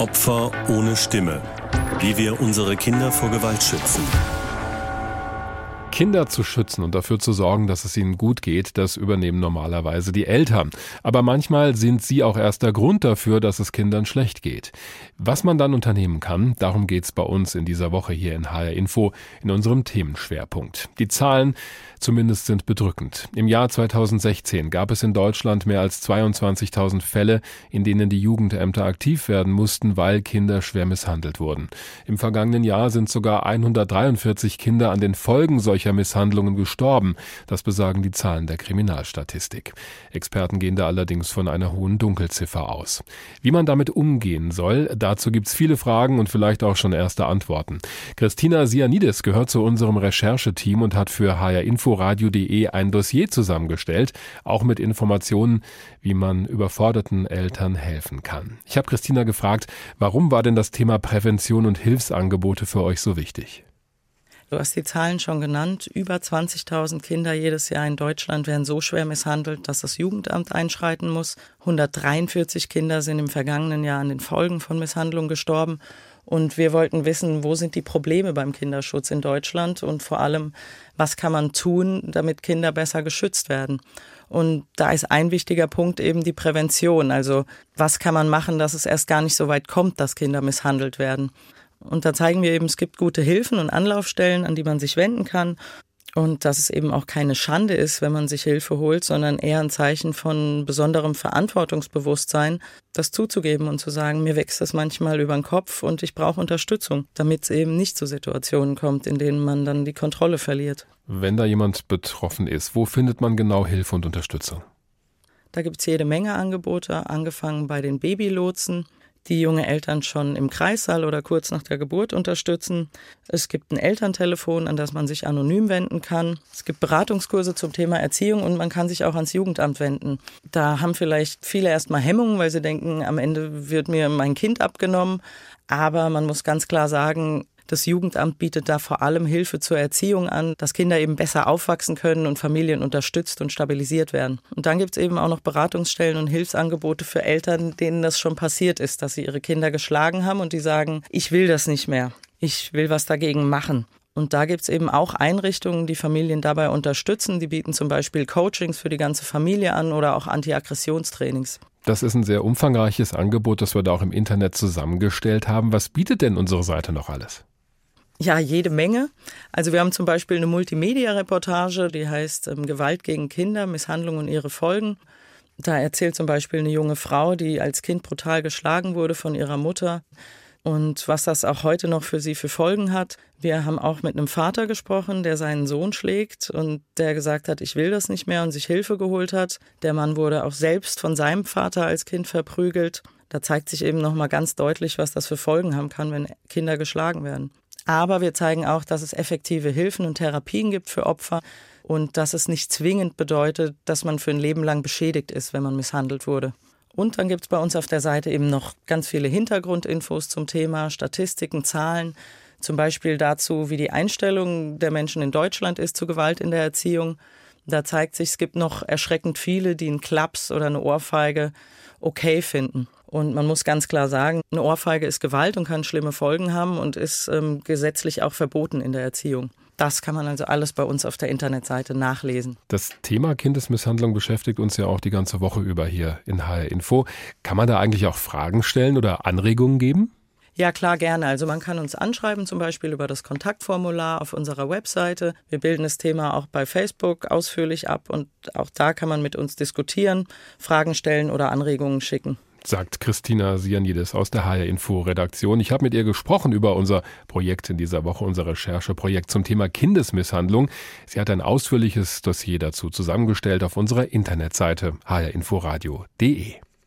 Opfer ohne Stimme. Wie wir unsere Kinder vor Gewalt schützen. Kinder zu schützen und dafür zu sorgen, dass es ihnen gut geht, das übernehmen normalerweise die Eltern. Aber manchmal sind sie auch erst der Grund dafür, dass es Kindern schlecht geht. Was man dann unternehmen kann, darum geht's bei uns in dieser Woche hier in HR Info in unserem Themenschwerpunkt. Die Zahlen zumindest sind bedrückend. Im Jahr 2016 gab es in Deutschland mehr als 22.000 Fälle, in denen die Jugendämter aktiv werden mussten, weil Kinder schwer misshandelt wurden. Im vergangenen Jahr sind sogar 143 Kinder an den Folgen solcher solcher Misshandlungen gestorben. Das besagen die Zahlen der Kriminalstatistik. Experten gehen da allerdings von einer hohen Dunkelziffer aus. Wie man damit umgehen soll, dazu gibt's viele Fragen und vielleicht auch schon erste Antworten. Christina Sianidis gehört zu unserem Rechercheteam und hat für hrinforadio.de ein Dossier zusammengestellt, auch mit Informationen, wie man überforderten Eltern helfen kann. Ich habe Christina gefragt, warum war denn das Thema Prävention und Hilfsangebote für euch so wichtig? Du hast die Zahlen schon genannt. Über 20.000 Kinder jedes Jahr in Deutschland werden so schwer misshandelt, dass das Jugendamt einschreiten muss. 143 Kinder sind im vergangenen Jahr an den Folgen von Misshandlung gestorben. Und wir wollten wissen, wo sind die Probleme beim Kinderschutz in Deutschland und vor allem, was kann man tun, damit Kinder besser geschützt werden. Und da ist ein wichtiger Punkt eben die Prävention. Also was kann man machen, dass es erst gar nicht so weit kommt, dass Kinder misshandelt werden. Und da zeigen wir eben, es gibt gute Hilfen und Anlaufstellen, an die man sich wenden kann. Und dass es eben auch keine Schande ist, wenn man sich Hilfe holt, sondern eher ein Zeichen von besonderem Verantwortungsbewusstsein, das zuzugeben und zu sagen, mir wächst das manchmal über den Kopf und ich brauche Unterstützung, damit es eben nicht zu Situationen kommt, in denen man dann die Kontrolle verliert. Wenn da jemand betroffen ist, wo findet man genau Hilfe und Unterstützung? Da gibt es jede Menge Angebote, angefangen bei den Babylotsen, die junge Eltern schon im Kreissaal oder kurz nach der Geburt unterstützen. Es gibt ein Elterntelefon, an das man sich anonym wenden kann. Es gibt Beratungskurse zum Thema Erziehung und man kann sich auch ans Jugendamt wenden. Da haben vielleicht viele erstmal Hemmungen, weil sie denken, am Ende wird mir mein Kind abgenommen. Aber man muss ganz klar sagen, das Jugendamt bietet da vor allem Hilfe zur Erziehung an, dass Kinder eben besser aufwachsen können und Familien unterstützt und stabilisiert werden. Und dann gibt es eben auch noch Beratungsstellen und Hilfsangebote für Eltern, denen das schon passiert ist, dass sie ihre Kinder geschlagen haben und die sagen, ich will das nicht mehr. Ich will was dagegen machen. Und da gibt es eben auch Einrichtungen, die Familien dabei unterstützen. Die bieten zum Beispiel Coachings für die ganze Familie an oder auch Anti-Aggressionstrainings. Das ist ein sehr umfangreiches Angebot, das wir da auch im Internet zusammengestellt haben. Was bietet denn unsere Seite noch alles? Ja, jede Menge. Also wir haben zum Beispiel eine Multimedia-Reportage, die heißt ähm, Gewalt gegen Kinder, Misshandlung und ihre Folgen. Da erzählt zum Beispiel eine junge Frau, die als Kind brutal geschlagen wurde von ihrer Mutter und was das auch heute noch für sie für Folgen hat. Wir haben auch mit einem Vater gesprochen, der seinen Sohn schlägt und der gesagt hat, ich will das nicht mehr und sich Hilfe geholt hat. Der Mann wurde auch selbst von seinem Vater als Kind verprügelt. Da zeigt sich eben nochmal ganz deutlich, was das für Folgen haben kann, wenn Kinder geschlagen werden. Aber wir zeigen auch, dass es effektive Hilfen und Therapien gibt für Opfer und dass es nicht zwingend bedeutet, dass man für ein Leben lang beschädigt ist, wenn man misshandelt wurde. Und dann gibt es bei uns auf der Seite eben noch ganz viele Hintergrundinfos zum Thema, Statistiken, Zahlen, zum Beispiel dazu, wie die Einstellung der Menschen in Deutschland ist zu Gewalt in der Erziehung. Da zeigt sich, es gibt noch erschreckend viele, die einen Klaps oder eine Ohrfeige okay finden. Und man muss ganz klar sagen, eine Ohrfeige ist Gewalt und kann schlimme Folgen haben und ist ähm, gesetzlich auch verboten in der Erziehung. Das kann man also alles bei uns auf der Internetseite nachlesen. Das Thema Kindesmisshandlung beschäftigt uns ja auch die ganze Woche über hier in HR Info. Kann man da eigentlich auch Fragen stellen oder Anregungen geben? Ja, klar, gerne. Also man kann uns anschreiben, zum Beispiel über das Kontaktformular auf unserer Webseite. Wir bilden das Thema auch bei Facebook ausführlich ab und auch da kann man mit uns diskutieren, Fragen stellen oder Anregungen schicken sagt Christina Sianides aus der HR Info Redaktion. Ich habe mit ihr gesprochen über unser Projekt in dieser Woche, unser Rechercheprojekt zum Thema Kindesmisshandlung. Sie hat ein ausführliches Dossier dazu zusammengestellt auf unserer Internetseite hrinforadio.de.